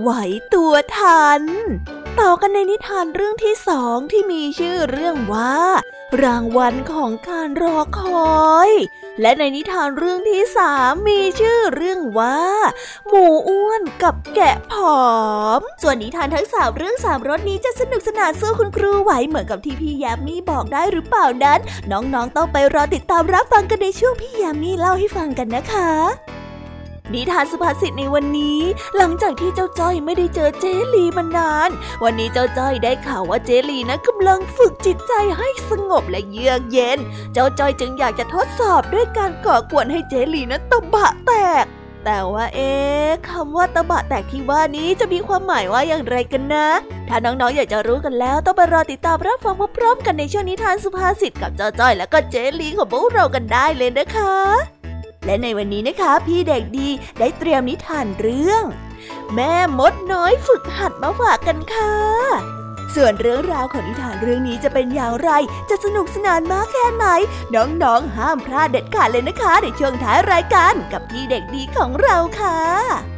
ไหวตัวทัน ต่อกันในนิทานเรื่องที่สองที่มีชื่อเรื่องว่า รางวัลของการรอคอย และในนิทานเรื่องที่สามมีชื่อเรื่องว่า หมูอ้วนกับแกะผอม ส่วนนิทานทั้งสามเรื่องสามรสนี้จะสนุกสนานสู้คุณครูไหวเหมือนกับที่พี่ยามีบอกได้หรือเปล่านั้น น้องๆต้องไปรอติดตามรับฟังกันในช่วงพี่ยามีเล่าให้ฟังกันนะคะ นิทานสุภาษิตในวันนี้ หลังจากที่เจ้าจ้อยไม่ได้เจอเจลีมานาน วันนี้เจ้าจ้อยได้ข่าวว่าเจลีนะกำลังฝึกจิตใจให้สงบและเยือกเย็น เจ้าจ้อยจึงอยากจะทดสอบด้วยการก่อกวนให้เจลีนะตบะแตก แต่ว่าเอ๊ะคำว่าตะบะแตกที่ว่านี้จะมีความหมายว่าอย่างไรกันนะ ถ้าน้องๆอยากจะรู้กันแล้วต้องไปรอติดตามรับฟังพร้อมๆกันในช่วงนิทานสุภาษิตกับเจ้าจ้อยและก็เจลีของพวกเรากันได้เลยนะคะ และในวันนี้นะคะพี่เด็กดีได้เตรียมนิทานเรื่อง แม่มดน้อยฝึกหัดมาฝากกันค่ะ ส่วนเรื่องราวของนิทานเรื่องนี้จะเป็นอย่างไร จะสนุกสนานมากแค่ไหน น้องๆห้ามพลาดเด็ดขาดเลยนะคะในช่วงท้ายรายการกับพี่เด็กดีของเราค่ะ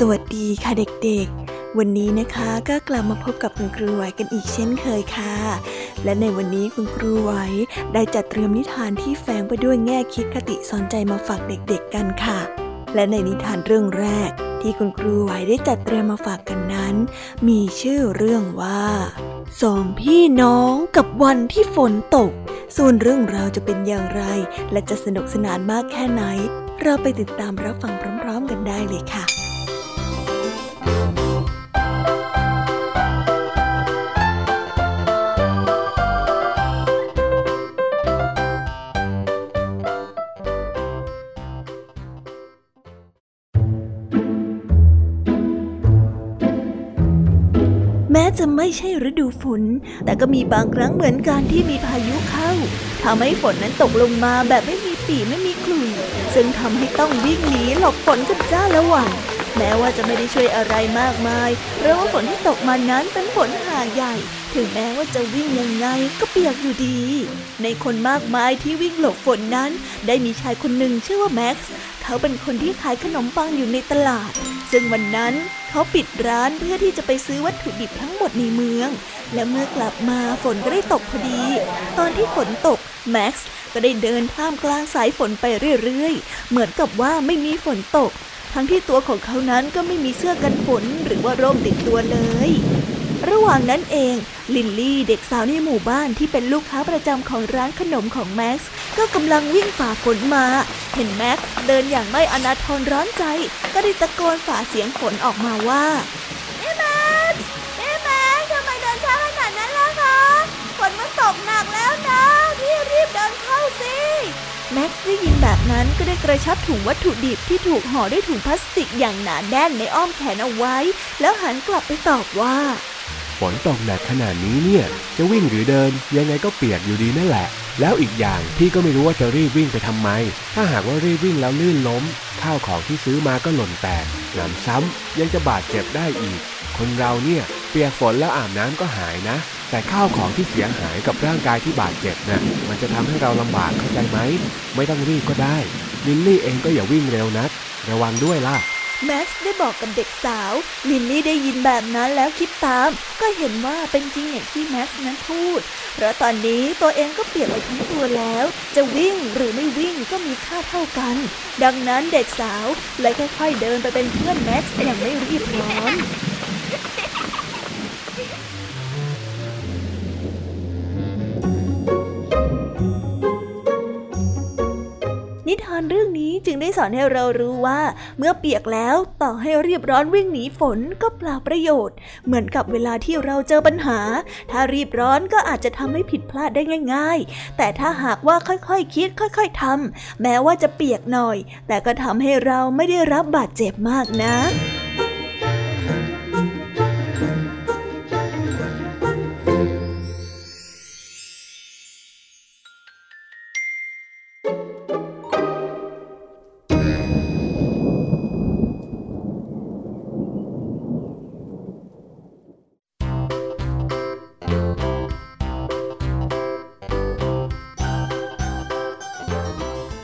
สวัสดีค่ะเด็กๆ วันนี้นะคะก็กลับมาพบกับคุณครูไหวกันอีกเช่นเคยค่ะ และในวันนี้คุณครูไหวได้จัดเตรียมนิทานที่แฝงไปด้วยแง่คิดคติสอนใจมาฝากเด็กๆกันค่ะ และในนิทานเรื่องแรก ที่คุณครูไหวได้จัดเตรียมมาฝากกันนั้น มีชื่อเรื่องว่าสองพี่น้องกับวันที่ฝนตก ส่วนเรื่องราวจะเป็นอย่างไร และจะสนุกสนานมากแค่ไหน เราไปติดตามรับฟังพร้อม ๆ กันได้เลยค่ะ ไม่ใช่ฤดูฝน แต่ก็มีบางครั้งเหมือนกันที่มีพายุเข้าทำให้ฝนนั้นตกลงมาแบบไม่มีปีไม่มีกลุ่ยซึ่งทำให้ต้องวิ่งหนีหลบฝนกับเจ้าละวันแม้ว่าจะไม่ได้ช่วยอะไรมากมาย เพราะว่าฝนที่ตกมานั้นเป็นฝนหาใหญ่ ถึงแม้ว่าจะวิ่งยังไงก็เปียกอยู่ดี ในคนมากมายที่วิ่งหลบฝนนั้น ได้มีชายคนหนึ่งชื่อว่าแม็กซ์ เขาเป็นคนที่ขายขนมปังอยู่ในตลาด ซึ่งวันนั้นเขาปิดร้านเพื่อที่จะไปซื้อวัตถุดิบทั้งหมดในเมือง และเมื่อกลับมาฝนก็ได้ตกพอดี ตอนที่ฝนตกแม็กซ์ก็ได้เดินท่ามกลางสายฝนไปเรื่อยๆ เหมือนกับว่าไม่มีฝนตก ทั้งที่ตัวของเขานั้นก็ไม่มีเสื้อกันฝนหรือว่าร่มติดตัวเลย ระหว่างนั้นเอง ลินลี่เด็กสาวในหมู่บ้านที่เป็นลูกค้าประจำของร้านขนมของแม็กซ์ก็กำลังวิ่งฝ่าฝนมา เห็นแม็กซ์เดินอย่างไม่อนาทรร้อนใจ ก็ได้ตะโกนฝ่าเสียงฝนออกมาว่าเอ๊แม็กซ์เอ๊แม็กซ์ทำไมเดินช้าขนาดนั้นล่ะคะฝนมันตกหนักแล้วนะพี่รีบเดินเข้าสิแม็กซ์ได้ยินแบบนั้นก็ได้กระชับถุงวัตถุดิบที่ถูกห่อด้วยถุงพลาสติกอย่างหนาแน่นในอ้อมแขนเอาไว้ แล้วหันกลับไปตอบว่า ฝนตกหนักขนาดนี้เนี่ย จะวิ่งหรือเดิน ยังไงก็เปียกอยู่ดีนั่นแหละ แล้วอีกอย่างพี่ก็ไม่รู้ว่าจะรีบวิ่งไปทำไม ถ้าหากว่ารีบวิ่งแล้วลื่นล้ม ข้าวของที่ซื้อมาก็หล่นแตกหนำซ้ำยังจะบาดเจ็บได้อีก คนเราเนี่ยเปียกฝนแล้วอาบน้ำก็หายนะ แต่ข้าวของที่เสียหายกับร่างกายที่บาดเจ็บนะ่ะมันจะทำให้เราลำบากเข้าใจไหมไม่ต้องรีบก็ได้ลินลี่เองก็อย่าวิ่งเร็วนัก ระวังด้วยล่ะ แม็กซ์ได้บอกกับเด็กสาว ลินนี่ได้ยินแบบนั้นแล้วคิดตาม ก็เห็นว่าเป็นจริงอย่างที่แม็กซ์นั้นพูด เพราะตอนนี้ตัวเองก็เปียกไปทั้งตัวแล้ว จะวิ่งหรือไม่วิ่งก็มีค่าเท่ากัน ดังนั้นเด็กสาวเลยค่อยๆเดินไปเป็นเพื่อนแม็กซ์อย่างไม่รีบร้อน นิทานเรื่องนี้จึงได้สอนให้เรารู้ว่า เมื่อเปียกแล้วต่อให้รีบร้อนวิ่งหนีฝนก็เปล่าประโยชน์ เหมือนกับเวลาที่เราเจอปัญหา ถ้ารีบร้อนก็อาจจะทำให้ผิดพลาดได้ง่าย ๆ แต่ถ้าหากว่าค่อยๆคคิด ค่อย ๆทำแม้ว่าจะเปียกหน่อย แต่ก็ทำให้เราไม่ได้รับบาดเจ็บมากนะ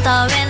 มีเ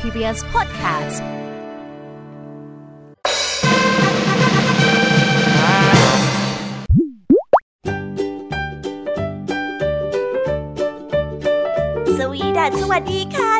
PBS Podcast.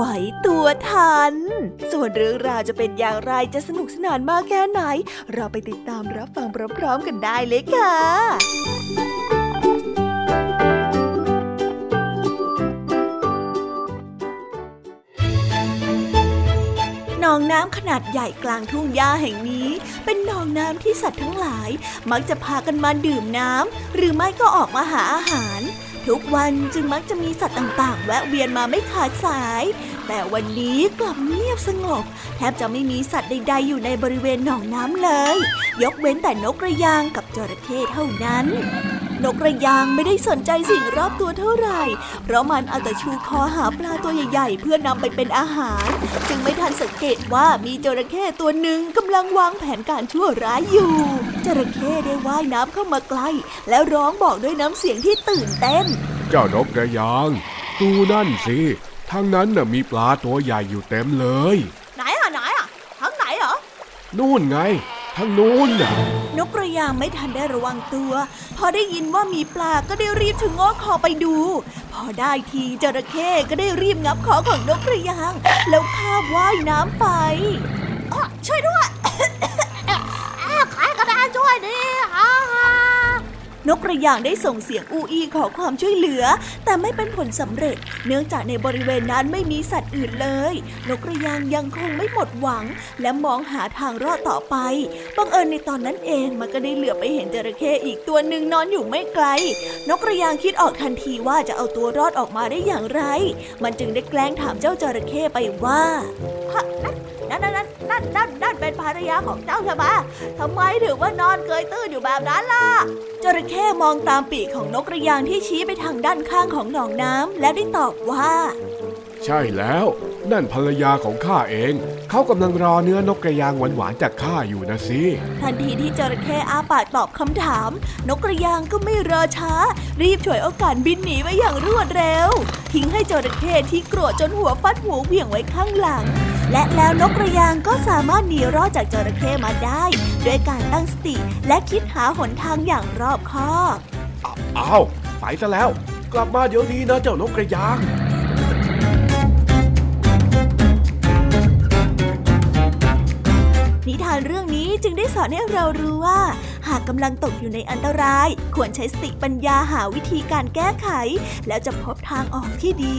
ไหวตัวทัน ส่วนเรื่องราวจะเป็นอย่างไรจะสนุกสนานมากแค่ไหน เราไปติดตามรับฟังพร้อมๆกันได้เลยค่ะหนองน้ำขนาดใหญ่กลางทุ่งหญ้าแห่งนี้ เป็นหนองน้ำที่สัตว์ทั้งหลาย มักจะพากันมาดื่มน้ำหรือไม่ก็ออกมาหาอาหาร ทุกวันจึงมักจะมีสัตว์ต่างๆ แวะเวียนมาไม่ขาดสาย แต่วันนี้กลับเงียบสงบ แทบจะไม่มีสัตว์ใด ๆ อยู่ในบริเวณหนองน้ำเลย ยกเว้นแต่นกกระยางกับจระเข้เท่านั้น นกกระยางไม่ได้สนใจสิ่งรอบตัวเท่าไหร่ เพราะมันเอาแต่ชูคอหาปลาตัวใหญ่ ๆ เพื่อนำไปเป็นอาหาร จึงไม่ทันสังเกตว่ามีจระเข้ตัวหนึ่งกำลังวางแผนการชั่วร้ายอยู่ จระเข้ได้ว่ายน้ำเข้ามาใกล้ แล้วร้องบอกด้วยน้ำเสียงที่ตื่นเต้น เจ้านกกระยางดูนั่นสิทางนั้นน่ะมีปลาตัวใหญ่อยู่เต็มเลย ไหนอะไหนอะทั้งไหนเหรอนู่นไง ทางนู้นน่ะนกกระยางไม่ทันได้ระวังตัว พอได้ยินว่ามีปลาก็ได้รีบถึงง้อคอไปดู พอได้ทีจระเข้ก็ได้รีบงับคอของนกกระยาง แล้วคาบว่ายน้ำไปอ๋อช่วยด้วยขายกระดานช่วยดิ นกกระยางได้ส่งเสียงอูอีขอความช่วยเหลือ แต่ไม่เป็นผลสำเร็จ เนื่องจากในบริเวณนั้นไม่มีสัตว์อื่นเลย นกกระยางยังคงไม่หมดหวัง และมองหาทางรอดต่อไปบังเอิญในตอนนั้นเองมันก็ได้เหลือไปเห็นจระเข้อีกตัวหนึ่งนอนอยู่ไม่ไกล นกกระยางคิดออกทันทีว่าจะเอาตัวรอดออกมาได้อย่างไร มันจึงได้แกล้งถามเจ้าจระเข้ไปว่านั่นนั่นนั่นนั่นนั่นนั่นเป็นภรรยาของเจ้าใช่ไหมทำไมถึงว่านอนเกยตื้นอยู่แบบนั้นล่ะจระเข้มองตามปีกของนกกระยางที่ชี้ไปทางด้านข้างของหนองน้ำและได้ตอบว่า ใช่แล้ว นั่นภรรยาของข้าเอง เขากำลังรอเนื้อนกกระยางหวานๆจากข้าอยู่นะสิ ทันทีที่จระเข้อาปากตอบคำถาม นกกระยางก็ไม่รอช้า รีบฉวยโอกาสบินหนีไปอย่างรวดเร็ว ทิ้งให้จระเข้ที่โกรธจนหัวฟัดหัวเหวี่ยงไว้ข้างหลัง และแล้วนกกระยางก็สามารถหนีรอดจากจระเข้มาได้ด้วยการตั้งสติและคิดหาหนทางอย่างรอบคอบอ้าวไปซะแล้ว กลับมาเดี๋ยวนี้นะเจ้านกกระยาง นิทานเรื่องนี้จึงได้สอนให้เรารู้ว่า หากกำลังตกอยู่ในอันตราย ควรใช้สติปัญญาหาวิธีการแก้ไข แล้วจะพบทางออกที่ดี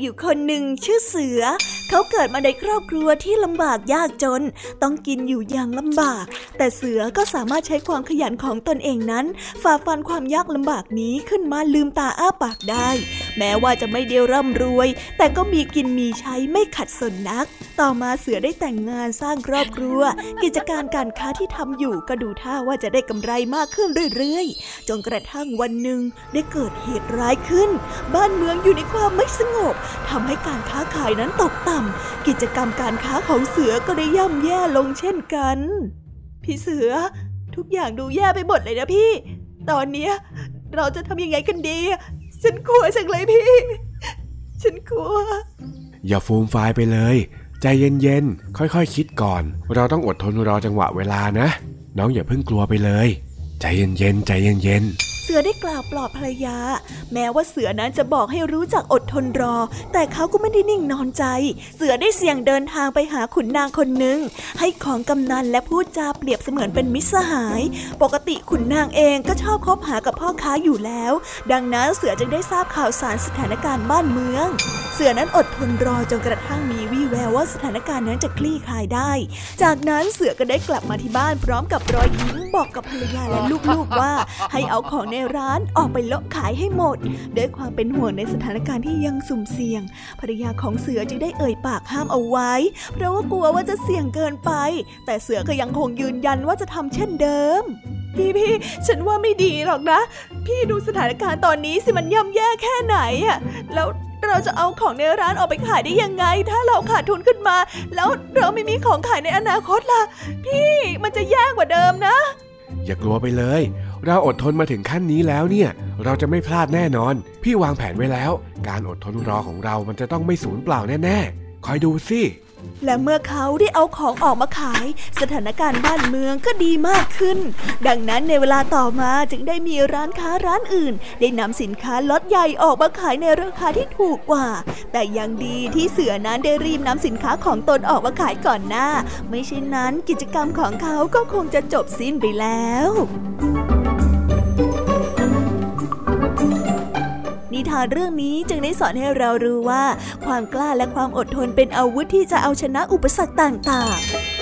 อยู่คนหนึ่งชื่อเสือ เขาเกิดมาในครอบครัวที่ลำบากยากจน ต้องกินอยู่อย่างลำบาก แต่เสือก็สามารถใช้ความขยันของตนเองนั้น ฝ่าฟันความยากลำบากนี้ขึ้นมาลืมตาอ้าปากได้ แม้ว่าจะไม่เดียวร่ำรวย แต่ก็มีกินมีใช้ไม่ขัดสนนัก ต่อมาเสือได้แต่งงานสร้างครอบครัว กิจการการค้าที่ทำอยู่ก็ดูท่าว่าจะได้กำไรมากขึ้นเรื่อยๆ จนกระทั่งวันหนึ่งได้เกิดเหตุร้ายขึ้น บ้านเมืองอยู่ในความไม่สงบทำให้การค้าขายนั้นตกต่ำกิจกรรมการค้าของเสือก็ได้ย่ำแย่ลงเช่นกัน พี่เสือ ทุกอย่างดูแย่ไปหมดเลยนะพี่ ตอนนี้เราจะทำยังไงกันดี ฉันกลัวจังเลยพี่ ฉันกลัว อย่าฟูมฟายไปเลย ใจเย็นๆ ค่อยๆคคิดก่อน เราต้องอดทนรอจังหวะเวลานะ น้องอย่าเพิ่งกลัวไปเลย ใจเย็นๆ ใจเย็นๆ เสือได้กล่าวปลอบภรรยา แม้ว่าเสือนั้นจะบอกให้รู้จักอดทนรอ แต่เขาก็ไม่ได้นิ่งนอนใจ เสือได้เสี่ยงเดินทางไปหาขุนนางคนหนึ่ง ให้ของกำนันและพูดจาเปรียบเสมือนเป็นมิตรสหาย ปกติขุนนางเองก็ชอบคบหากับพ่อค้าอยู่แล้ว ดังนั้นเสือจึงได้ทราบข่าวสารสถานการณ์บ้านเมือง เสือนั้นอดทนรอจนกระทั่งมีวี่แววว่าสถานการณ์นั้นจะคลี่คลายได้ จากนั้นเสือก็ได้กลับมาที่บ้านพร้อมกับรอยยิ้มบอกกับภรรยาและลูกๆว่า ให้เอาของในร้านออกไปเลาะขายให้หมด ด้วยความเป็นห่วงในสถานการณ์ที่ยังสุ่มเสี่ยง ภรรยาของเสือจึงได้เอ่ยปากห้ามเอาไว้ เพราะว่ากลัวว่าจะเสี่ยงเกินไป แต่เสือก็ยังคงยืนยันว่าจะทำเช่นเดิม พี่พี่ฉันว่าไม่ดีหรอกนะ พี่ดูสถานการณ์ตอนนี้สิมันย่ำแย่แค่ไหนอะแล้วเราจะเอาของในร้านออกไปขายได้ยังไง ถ้าเราขาดทุนขึ้นมา แล้วเราไม่มีของขายในอนาคตล่ะ พี่มันจะแย่กว่าเดิมนะ อย่ากลัวไปเลย เราอดทนมาถึงขั้นนี้แล้วเนี่ย เราจะไม่พลาดแน่นอน พี่วางแผนไว้แล้ว การอดทนรอของเรามันจะต้องไม่สูญเปล่าแน่ๆ คอยดูสิและเมื่อเขาได้เอาของออกมาขาย สถานการณ์บ้านเมืองก็ดีมากขึ้น ดังนั้นในเวลาต่อมาจึงได้มีร้านค้าร้านอื่น ได้นำสินค้าลดใหญ่ออกมาขายในราคาที่ถูกกว่า แต่ยังดีที่เสือนั้นได้รีบนำสินค้าของตนออกมาขายก่อนหน้า ไม่เช่นนั้นกิจกรรมของเขาก็คงจะจบสิ้นไปแล้ว นิทานเรื่องนี้จึงได้สอนให้เรารู้ว่า ความกล้าและความอดทนเป็นอาวุธที่จะเอาชนะอุปสรรคต่างๆ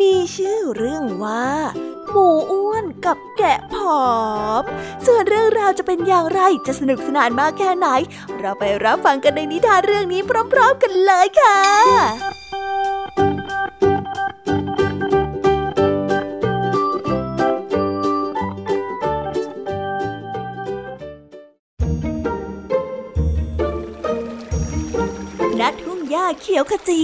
มีชื่อเรื่องว่า หมูอ้วนกับแกะผอม ส่วนเรื่องราวจะเป็นอย่างไรจะสนุกสนานมากแค่ไหน เราไปรับฟังกันในนิทานเรื่องนี้พร้อม ๆ กันเลยค่ะ เขียวขจี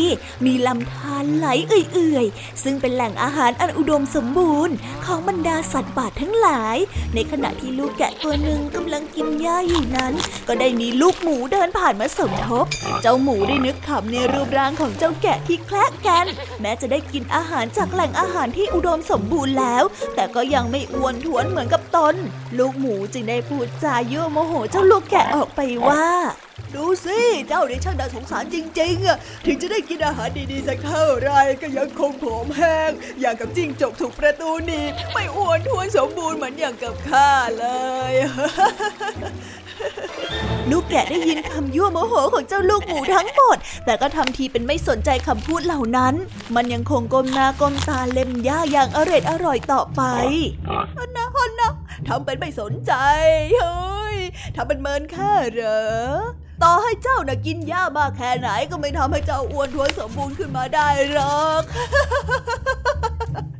มีลำธารไหลเอื่อยๆ ซึ่งเป็นแหล่งอาหารอันอุดมสมบูรณ์ ของบรรดาสัตว์ป่าทั้งหลาย ในขณะที่ลูกแกะตัวหนึ่งกำลังกินหญ้าอยู่นั้น ก็ได้มีลูกหมูเดินผ่านมาสมทบ เจ้าหมูได้นึกขำในรูปร่างของเจ้าแกะที่แคละกันแม้จะได้กินอาหารจากแหล่งอาหารที่อุดมสมบูรณ์แล้ว แต่ก็ยังไม่อ้วนท้วนเหมือนกับตน ลูกหมูจึงได้พูดจายั่วโมโหเจ้าลูกแกะออกไปว่า ดูสิ เจ้าเนี่ช่างน่าสงสารจริงๆอะถึงจะได้กินอาหารดีๆสักเท่าไรก็ยังคงผอมแห้ง อย่างกับจิ้งจกถูกประตูหนีบไม่อ้วนท้วนสมบูรณ์เหมือนอย่างกับข้าเลยลูกแกะได้ยินคำยั่วโมโหของเจ้าลูกหมูทั้งหมด แต่ก็ทำทีเป็นไม่สนใจคำพูดเหล่านั้น มันยังคงก้มหน้าก้มตาเล็มหญ้าอย่างอร่อยอร่อยต่อไปฮันนะฮันนะทำเป็นไม่สนใจ เฮ้ยทำเป็นเมินแค่เหรอ ต่อให้เจ้านะ่ะกินหญ้ามากแค่ไหนก็ไม่ทำให้เจ้าอ้วนท้วนสมบูรณ์ขึ้นมาได้หรอก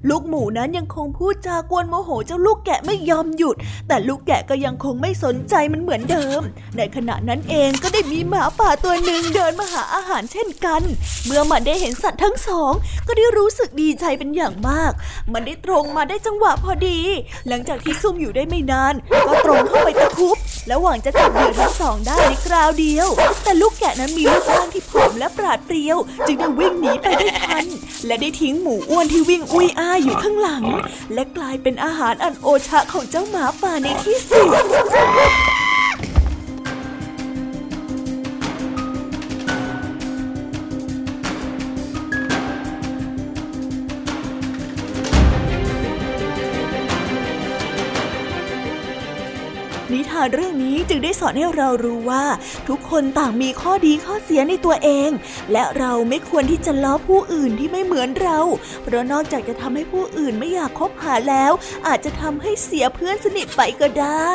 ลูกหมูนั้นยังคงพูดจากวนโมโหเจ้าลูกแกะไม่ยอมหยุด แต่ลูกแกะก็ยังคงไม่สนใจมันเหมือนเดิม ในขณะนั้นเองก็ได้มีหมาป่าตัวหนึ่งเดินมาหาอาหารเช่นกัน เมื่อมันได้เห็นสัตว์ทั้งสอง ก็ได้รู้สึกดีใจเป็นอย่างมาก มันได้ตรงมาได้จังหวะพอดี หลังจากที่ซุ่มอยู่ได้ไม่นาน ก็ตรงเข้าไปตะคุบ แล้วหวังจะจับเหยื่อทั้งสองได้ในคราวเดียว แต่ลูกแกะนั้นมีลูกร่างที่ผอมและปราดเปรียว จึงได้วิ่งหนีไปได้ทัน และได้ทิ้งหมูอ้วนที่วิ่งอุ้ยอ้าอยู่ข้างหลัง และกลายเป็นอาหารอันโอชะของเจ้าหมาป่าในที่สุดาเรื่องนี้จึงได้สอนให้เรารู้ว่า ทุกคนต่างมีข้อดีข้อเสียในตัวเอง และเราไม่ควรที่จะล้อผู้อื่นที่ไม่เหมือนเรา เพราะนอกจากจะทำให้ผู้อื่นไม่อยากคบหาแล้ว อาจจะทำให้เสียเพื่อนสนิทไปก็ได้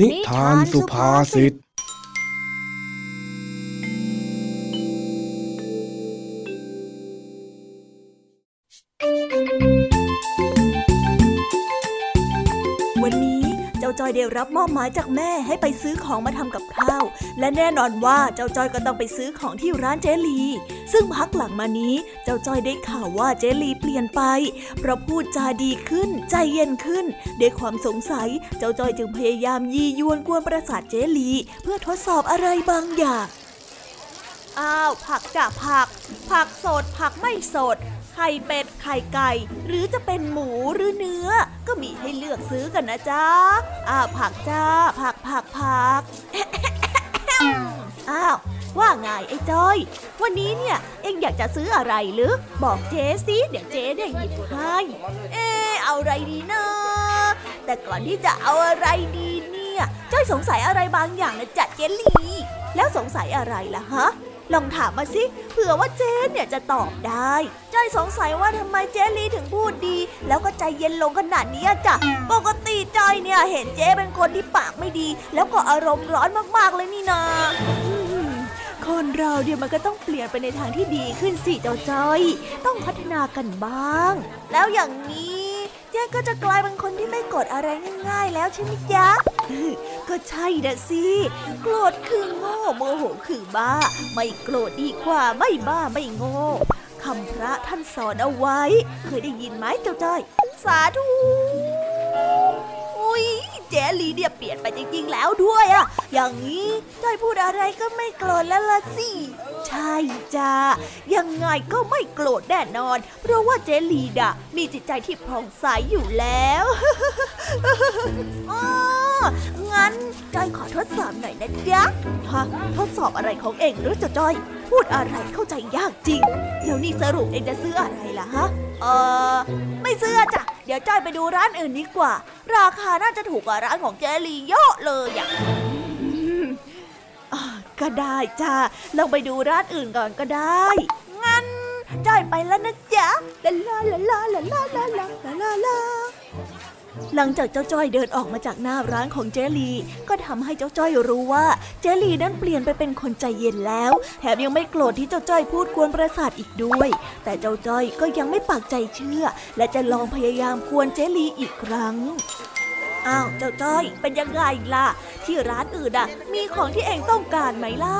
นิทานสุภาษิต รับมอบหมายจากแม่ให้ไปซื้อของมาทำกับข้าว และแน่นอนว่าเจ้าจ้อยก็ต้องไปซื้อของที่ร้านเจลี ซึ่งพักหลังมานี้เจ้าจ้อยได้ข่าวว่าเจลีเปลี่ยนไป เพราะพูดจาดีขึ้น ใจเย็นขึ้น ด้วยความสงสัย เจ้าจ้อยจึงพยายามยียวนกวนประสาทเจลี เพื่อทดสอบอะไรบางอย่างอ้าวผักจ้ะผัก ผักสดผักไม่สด ไข่เป็ด ไข่ไก่ หรือจะเป็นหมูหรือเนื้อ ก็มีให้เลือกซื้อกันนะจ๊ะอ้าวผักจ้า ผักผักผักอ้าวว่าไงไอ้จ้อย วันนี้เนี่ยเอ็งอยากจะซื้ออะไรหรือ บอกเจ๊สิเดี๋ยวเจ๊ได้หยิบให้เอ๊เอาอะไรดีนะแต่ก่อนที่จะเอาอะไรดีเนี่ยจ้อยสงสัยอะไรบางอย่างนะจ๊ะเจลลี่ แล้วสงสัยอะไรล่ะฮะ ลองถามมาสิเผื่อว่าเจ๊เนี่ยจะตอบได้จ้อยสงสัยว่าทำไมเจลลี่ถึงพูดดี แล้วก็ใจเย็นลงขนาดนี้จ้ะปกติจ้อยเนี่ยเห็นเจ๊เป็นคนที่ปากไม่ดี แล้วก็อารมณ์ร้อนมากๆเลยนี่นาคนเราเนี่ยวมันก็ต้องเปลี่ยนไปในทางที่ดีขึ้นสิเจ้าจ้อย ต้องพัฒนากันบ้าง แล้วอย่างนี้ ยัยก็จะกลายเป็นคนที่ไม่โกรธอะไรง่ายๆแล้วใช่ไหมจ๊ะก็ใช่นะสิ โกรธคือโง่โมโหคือบ้า ไม่โกรธดีกว่าไม่บ้าไม่โง่คำพระท่านสอนเอาไว้ เคยได้ยินไหมเจ้าจ้อย สาธุ อ้ยเจลีเนี่ยเปลี่ยนไปจริงๆแล้วด้วยอะอย่างนี้จอยพูดอะไรก็ไม่โกรธแล้วล่ะสิ ใช่จ้ายังไงก็ไม่โกรธแน่นอน เพราะว่าเจลีดะมีจิตใจที่ผ่องใสอยู่แล้วอ๋องั้นจอยขอทดสอบหน่อยนะจ๊ะฮะทดสอบอะไรของเองหรือจะจอย พูดอะไรเข้าใจยากจริงแล้วนี่สรุปเองจะซื้ออะไรล่ะฮะ เออไม่ซื้อจ้ะ เดี๋ยวจ้อยไปดูร้านอื่นดีกว่า ราคาน่าจะถูกกว่าร้านของเจลีเยอะเลยอะก็ได้จ้าลองไปดูร้านอื่นก่อนก็ได้ งั้นจ้อยไปแล้วนะจ๊ะลาลาลาลาลาลาลาลาลา หลังจากเจ้าจ้อยเดินออกมาจากหน้าร้านของเจลี ก็ทำให้เจ้าจ้อยรู้ว่าเจลีนั้นเปลี่ยนไปเป็นคนใจเย็นแล้ว แถมยังไม่โกรธที่เจ้าจ้อยพูดกวนประสาทอีกด้วย แต่เจ้าจ้อยก็ยังไม่ปักใจเชื่อ และจะลองพยายามกวนเจลีอีกครั้งอ้าวเจ้าจ้อยเป็นยังไงล่ะ ที่ร้านอื่นอะมีของที่เองต้องการไหมล่ะ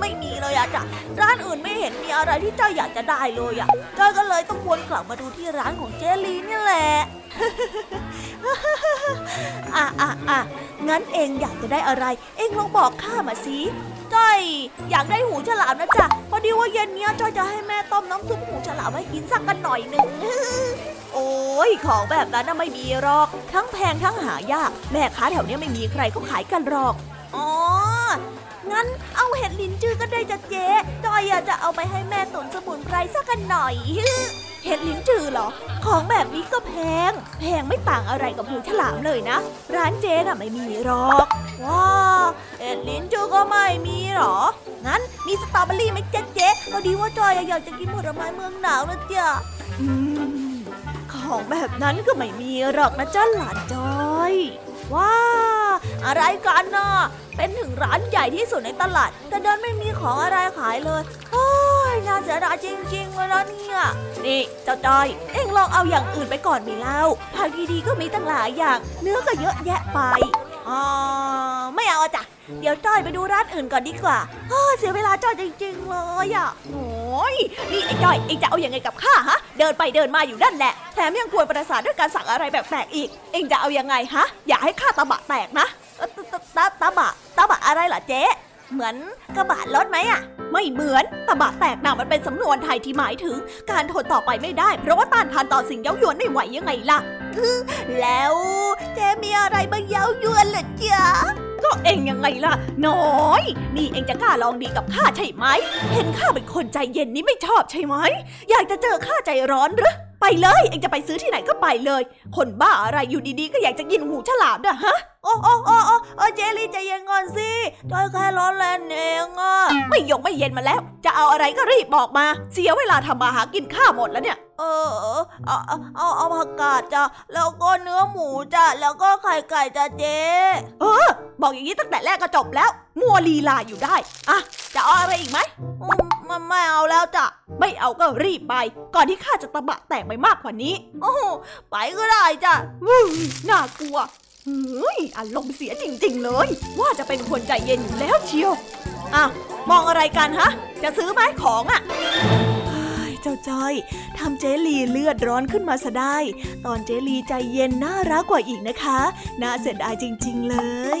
ไม่มีเลยอะจ้ะร้านอื่นไม่เห็นมีอะไรที่เจ้อยอยากจะได้เลยอะเจ้อยก็เลยต้องวนกลับมาดูที่ร้านของเจลีนี่แหละอะอะอะงั้นเองอยากจะได้อะไร เองลองบอกข้ามาสิจ้อยอยากได้หูฉลามนะจ๊ะพอดีว่าเย็นเนี้ยจ้อยจะให้แม่ต้มน้ำซุปหูฉลามให้กินสักกันหน่อยหนึ่งโอ้ยของแบบนั้นไม่มีหรอก ทั้งแพงทั้งหายาก แม่ค้าแถวเนี้ยไม่มีใครเขาขายกันหรอก อ๋อ งั้นเอาเห็ดลิ้นจือก็ได้จ้ะเจ๊จอยอยากจะเอาไปให้แม่ตุนสมุนไพรสักกันหน่อยเห็ดลิ้นจือเหรอ ของแบบนี้ก็แพง แพงไม่ต่างอะไรกับหูฉลามเลยนะ ร้านเจ๊น่ะไม่มีหรอก ว้าเห็ดลิ้นจือก็ไม่มีหรอ งั้นมีสตรอเบอรี่ไหมเจ๊เจ๊พอดีว่าจอยอยากจะกินผลไม้เมืองหนาวนะเจ๊ของแบบนั้นก็ไม่มีหรอกนะจ้าหลานจอย ว้า อะไรกันน่ะ เป็นถึงร้านใหญ่ที่สุดในตลาด แต่เดินไม่มีของอะไรขายเลยโอ้ยน่าเสียดายจริงๆเลยนะเนี่ย นี่เจ้าจอย เอ็งลองเอาอย่างอื่นไปก่อนมีเล่าผักดีๆก็มีตั้งหลายอย่าง เนื้อก็เยอะแยะไปอ๋อไม่เอาจ้ะเดี๋ยวจ้อยไปดูร้านอื่นก่อนดีกว่าเสียเวลาจ้อยจริง ๆ เลยอะโอ้ยนี่ไอ้จ้อยเอ็งจะเอาอย่างไงกับข้าฮะ เดินไปเดินมาอยู่นั่นแหละ แถมยังกวนประสาทด้วยการสั่งอะไรแปลกๆอีก เอ็งจะเอาอยังไงฮะ อย่าให้ข้าตาบะแตกนะ ตาตาบะตาบะอะไรล่ะเจ๊ เหมือนกระบะรถไหมอะไม่เหมือนตะบะแตกน่ะมันเป็นสำนวนไทยที่หมายถึง การทนต่อไปไม่ได้ เพราะว่าต้านทานต่อสิ่งเย้ายวนไม่ไหวยังไงล่ะ แล้วเจ๊มีอะไรมาเย้ายวนเหรอจ๊ะก็เองยังไงล่ะ น้อย นี่เองจะกล้าลองดีกับข้าใช่ไหม เห็นข้าเป็นคนใจเย็นนี่ไม่ชอบใช่ไหม อยากจะเจอข้าใจร้อนหรือไปเลย เองจะไปซื้อที่ไหนก็ไปเลย คนบ้าอะไรอยู่ดีๆ ก็อยากจะกินหูฉลามนะฮะ โอ้โอ้โอ้โอ้เจลี่ใจเย็นก่อนสิจอยแค่ร้อนแลนเองอะไม่ยงไม่เย็นมาแล้ว จะเอาอะไรก็รีบบอกมา เสียเวลาทำมาหากินข้าหมดแล้วเนี่ย เออ เอาเอาเอาผักกาดจ้ะ แล้วก็เนื้อหมูจ้ะ แล้วก็ไข่ไก่จ้ะเจ๊เออ บอกอย่างนี้ตั้งแต่แรกก็จบแล้ว มัวลีลาอยู่ได้ อะ จะเอาอะไรอีกไหมมันไม่เอาแล้วจ้ะ ไม่เอาก็รีบไป ก่อนที่ข้าจะตะบะแตกไปมากกว่านี้ โอ้ไปก็ได้จ้ะน่ากลัว เฮ้ยอารมณ์เสียจริง ๆ เลย ว่าจะเป็นคนใจเย็นอยู่แล้วเชียวอ้าวมองอะไรกันฮะ จะซื้อไหมของอะ่ะเฮ้ยเจ้าจ้อยทำเจลีเลือดร้อนขึ้นมาซะได้ ตอนเจลีใจเย็นน่ารักกว่าอีกนะคะ น่าเสียดายจริง ๆ เลย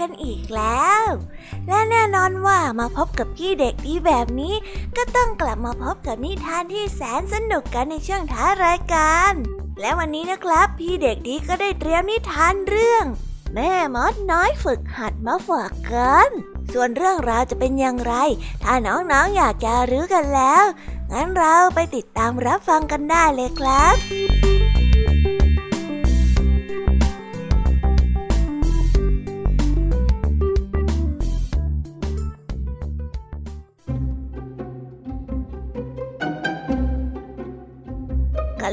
กันอีกแล้ว และแน่นอนว่ามาพบกับพี่เด็กดีแบบนี้ ก็ต้องกลับมาพบกับนิทานที่แสนสนุกกันในช่วงท้ารายการ และวันนี้นะครับ พี่เด็กดีก็ได้เตรียมนิทานเรื่อง แม่มดน้อยฝึกหัดมาฝากกันส่วนเรื่องราวจะเป็นอย่างไร ถ้าน้องๆออยากจะรู้กันแล้ว งั้นเราไปติดตามรับฟังกันได้เลยครับ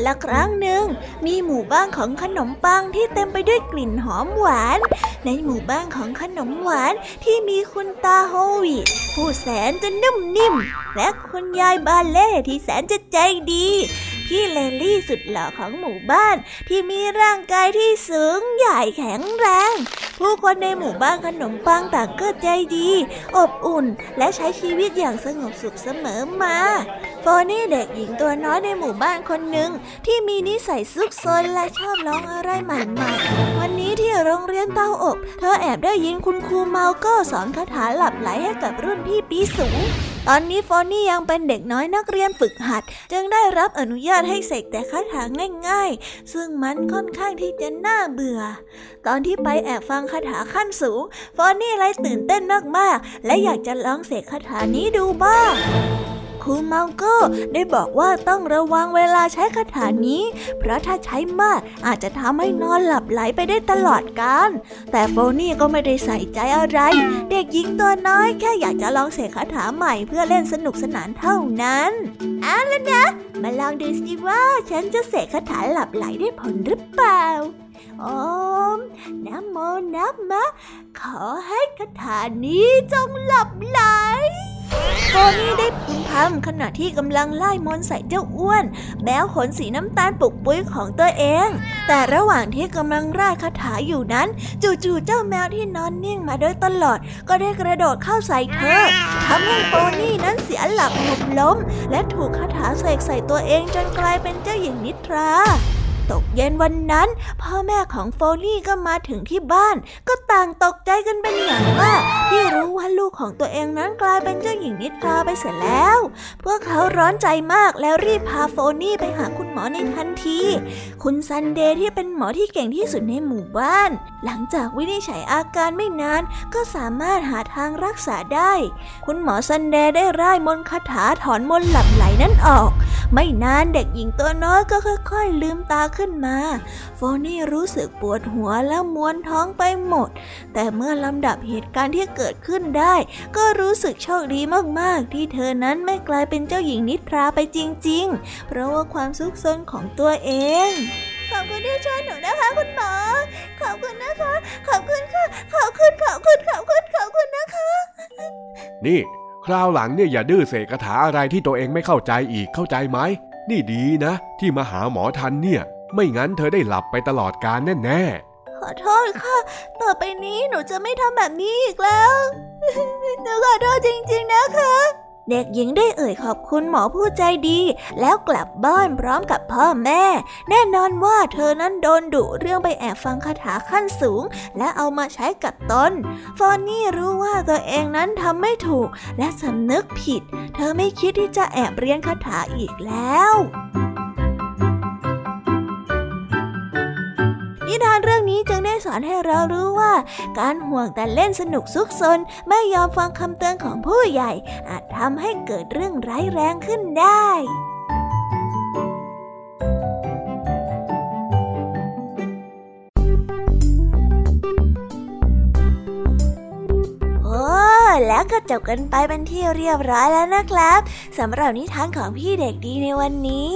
ละครั้งหนึ่ง มีหมู่บ้านของขนมปังที่เต็มไปด้วยกลิ่นหอมหวาน ในหมู่บ้านของขนมหวานที่มีคุณตาโฮวิผู้แสนจะนุ่มนิ่ม และคุณยายบาเล่ที่แสนจะใจดี พี่เลลี่สุดหล่อของหมู่บ้าน ที่มีร่างกายที่สูงใหญ่แข็งแรง ผู้คนในหมู่บ้านขนมปังต่างก็ใจดี อบอุ่นและใช้ชีวิตอย่างสงบสุขเสมอมาโฟนี่เด็กหญิงตัวน้อยในหมู่บ้านคนหนึ่งที่มีนิสัยซุกซนและชอบลองอะไรใหม่ๆ วันนี้ที่โรงเรียนเต้าอบ เธอแอบได้ยินคุณครูเมาก็สอนคาถาหลับไหลให้กับรุ่นพี่ปีสูง ตอนนี้ฟอนนี่ยังเป็นเด็กน้อยนักเรียนฝึกหัด จึงได้รับอนุญาตให้เสกแต่คาถาง่าย ๆ ซึ่งมันค่อนข้างที่จะน่าเบื่อ ตอนที่ไปแอบฟังคาถาขั้นสูง ฟอนนี่เลยตื่นเต้นมากๆ และอยากจะลองเสกคาถานี้ดูบ้าง ครูมังโก้ได้บอกว่าต้องระวังเวลาใช้คาถานี้ เพราะถ้าใช้มากอาจจะทำให้นอนหลับไหลไปได้ตลอดกาลแต่โฟนี่ก็ไม่ได้ใส่ใจอะไร เด็กหญิงตัวน้อยแค่อยากจะลองเสกคาถาใหม่เพื่อเล่นสนุกสนานเท่านั้นเอาแล้วนะ มาลองดูสิว่าฉันจะเสกคาถาหลับไหลได้ผลหรือเปล่าอมน้ำโมน้ำมะ ขอให้คาถานี้จงหลับไหล โฟนี่ได้พึมพำขณะที่กำลังไล่มนใส่เจ้าอ้วนแมวขนสีน้ำตาลปุกปุ้ยของตัวเอง แต่ระหว่างที่กำลังร่ายคาถาอยู่นั้น จู่ๆเจ้าแมวที่นอนนิ่งมาโดยตลอด ก็ได้กระโดดเข้าใส่เธอทำให้โฟนี่นั้นเสียหลักหกล้ม และถูกคาถาเสกใส่ตัวเองจนกลายเป็นเจ้าหญิงนิทรา ตกเย็นวันนั้น พ่อแม่ของโฟนี่ก็มาถึงที่บ้าน ก็ต่างตกใจกันเป็นอย่างมากที่รู้ว่าลูกของตัวเองนั้นกลายเป็นเจ้าหญิงนิทราไปเสียแล้ว พวกเขาร้อนใจมากแล้วรีบพาโฟนี่ไปหาคุณหมอในทันที คุณซันเดย์ที่เป็นหมอที่เก่งที่สุดในหมู่บ้าน หลังจากวินิจฉัยอาการไม่นาน ก็สามารถหาทางรักษาได้ คุณหมอซันเดย์ได้ร่ายมนต์คาถาถอนมนต์หลับใหลนั้นออก ไม่นานเด็กหญิงตัวน้อยก็ค่อย ๆ ลืมตาขึ้นมาโฟนี่รู้สึกปวดหัวแล้วมวนท้องไปหมด แต่เมื่อลำดับเหตุการณ์ที่เกิดขึ้นได้ ก็รู้สึกโชคดีมากๆ ที่เธอนั้นไม่กลายเป็นเจ้าหญิงนิทราไปจริง ๆ เพราะว่าความซุกซนของตัวเองขอบคุณที่ช่วยหนูนะคะคุณหมอ ขอบคุณนะคะ ขอบคุณค่ะ ขอบคุณ ขอบคุณ ขอบคุณ ขอบคุณนะคะ นี่ คราวหลังเนี่ยอย่าดื้อเสกคาถาอะไรที่ตัวเองไม่เข้าใจอีกเข้าใจไหม นี่ดีนะ ที่มาหาหมอทันเนี่ย ไม่งั้นเธอได้หลับไปตลอดกาลแน่ๆ ขอโทษค่ะ ต่อไปนี้หนูจะไม่ทำแบบนี้อีกแล้ว หนูขอโทษจริงๆนะคะ เด็กหญิงได้เอ่ยขอบคุณหมอผู้ใจดี แล้วกลับบ้านพร้อมกับพ่อแม่ แน่นอนว่าเธอนั้นโดนดุเรื่องไปแอบฟังคาถาขั้นสูง และเอามาใช้กับตน ฟอนนี่รู้ว่าตัวเองนั้นทำไม่ถูก และสำนึกผิด เธอไม่คิดที่จะแอบเรียนคาถาอีกแล้ว นิทานเรื่องนี้จึงได้สอนให้เรารู้ว่า การห่วงแต่เล่นสนุกซุกซนไม่ยอมฟังคำเตือนของผู้ใหญ่ อาจทำให้เกิดเรื่องร้ายแรงขึ้นได้โอ้แล้วก็จบกันไปเป็นที่เรียบร้อยแล้วนะครับสำหรับนิทานของพี่เด็กดีในวันนี้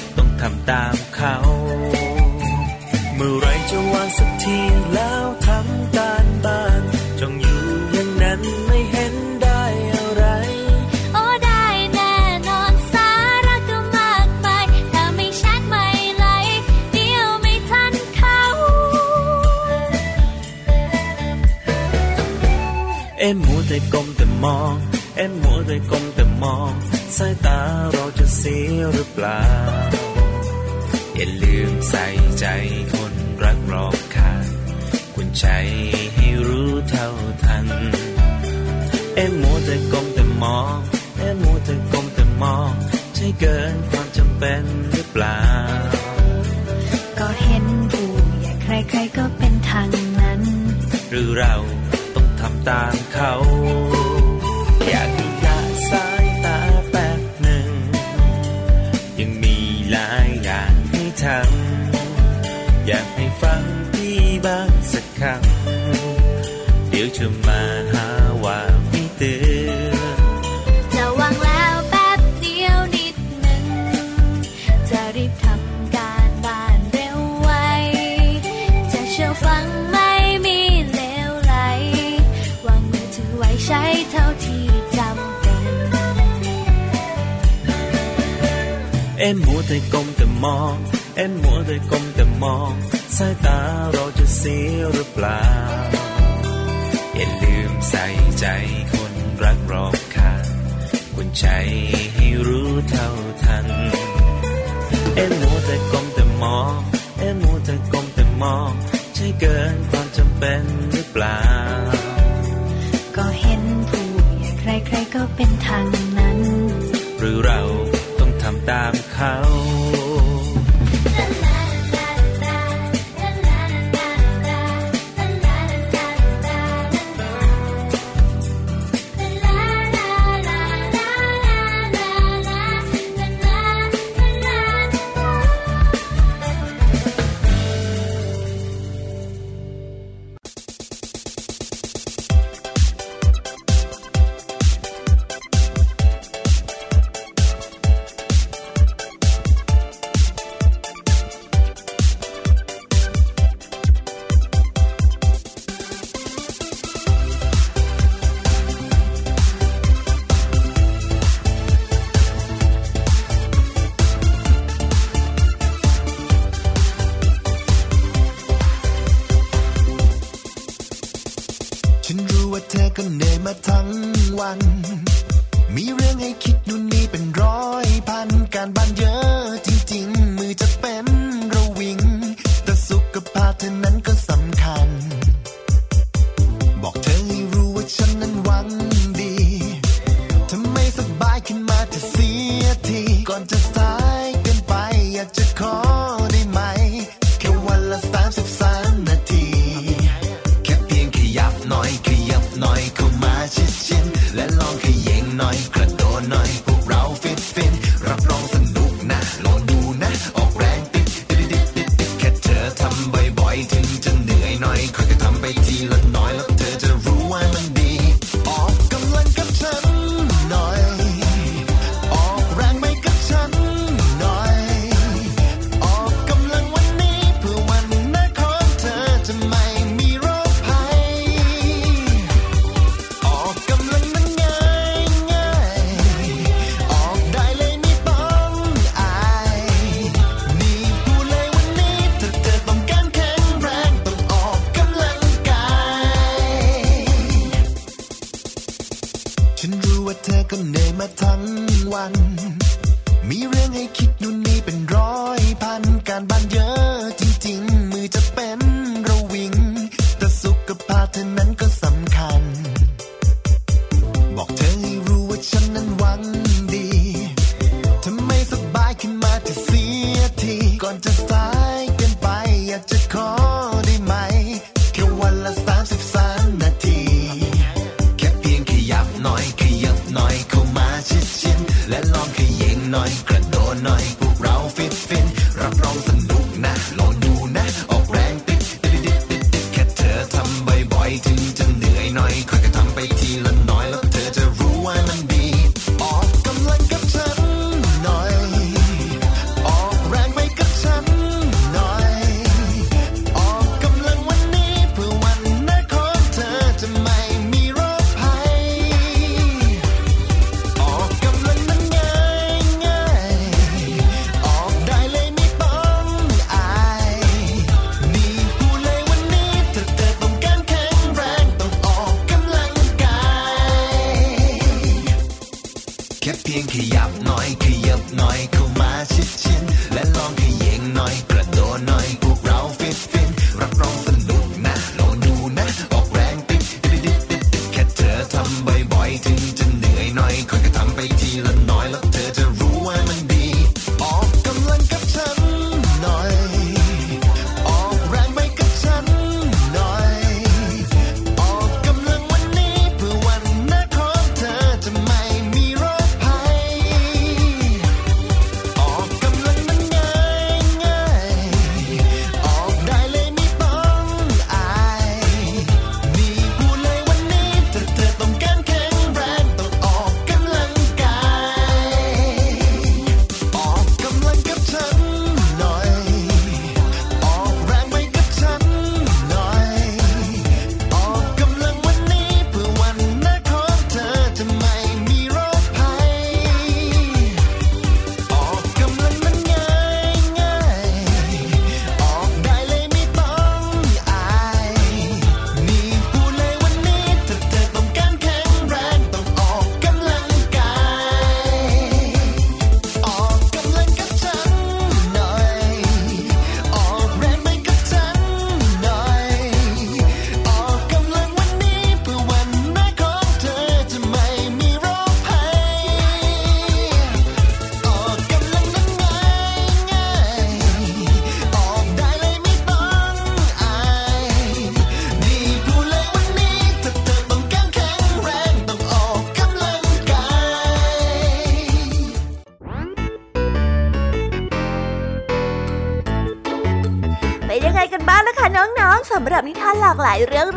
ง ทำตามเขา เมื่อไรจะวางสักทีแล้วทำการบ้านจงอยู่อย่างนั้นไม่เห็นได้อะไร โอ้ได้แน่นอนสาระก็มากมายถ้าไม่ชัดไม่ไหลเดียวไม่ทันเขา เอ็มมัวแต่ก้มแต่มอง เอ็มมัวแต่ก้มแต่มอง สายตาเราจะเสียหรือเปล่า อย่าลืมใส่ใจคนรักรอบค่างคุณใจให้รู้เท่าทัน เอ็มมัวแต่ก้มแต่มอง เอ็มมัวแต่ก้มแต่มอง ใช่เกินความจำเป็นหรือเปล่า ก็เห็นผู้ใหญ่ใครๆก็เป็นทางนั้น หรือเราต้องทำตามเขา อยาก เอ็มมัวแต่ก้มแต่มอง เอ็มมัวแต่ก้มแต่มอง สายตาเราจะเสียหรือเปล่า อย่าลืมใส่ใจคนรักรอบค่างคุณใจให้รู้เท่าทัน เอ็มมัวแต่ก้มแต่มอง เอ็มมัวแต่ก้มแต่มอง ใช่เกินความจำเป็นหรือเปล่า ก็เห็นผู้ใหญ่ใครๆก็เป็นทางนั้น หรือเรา ตามเขา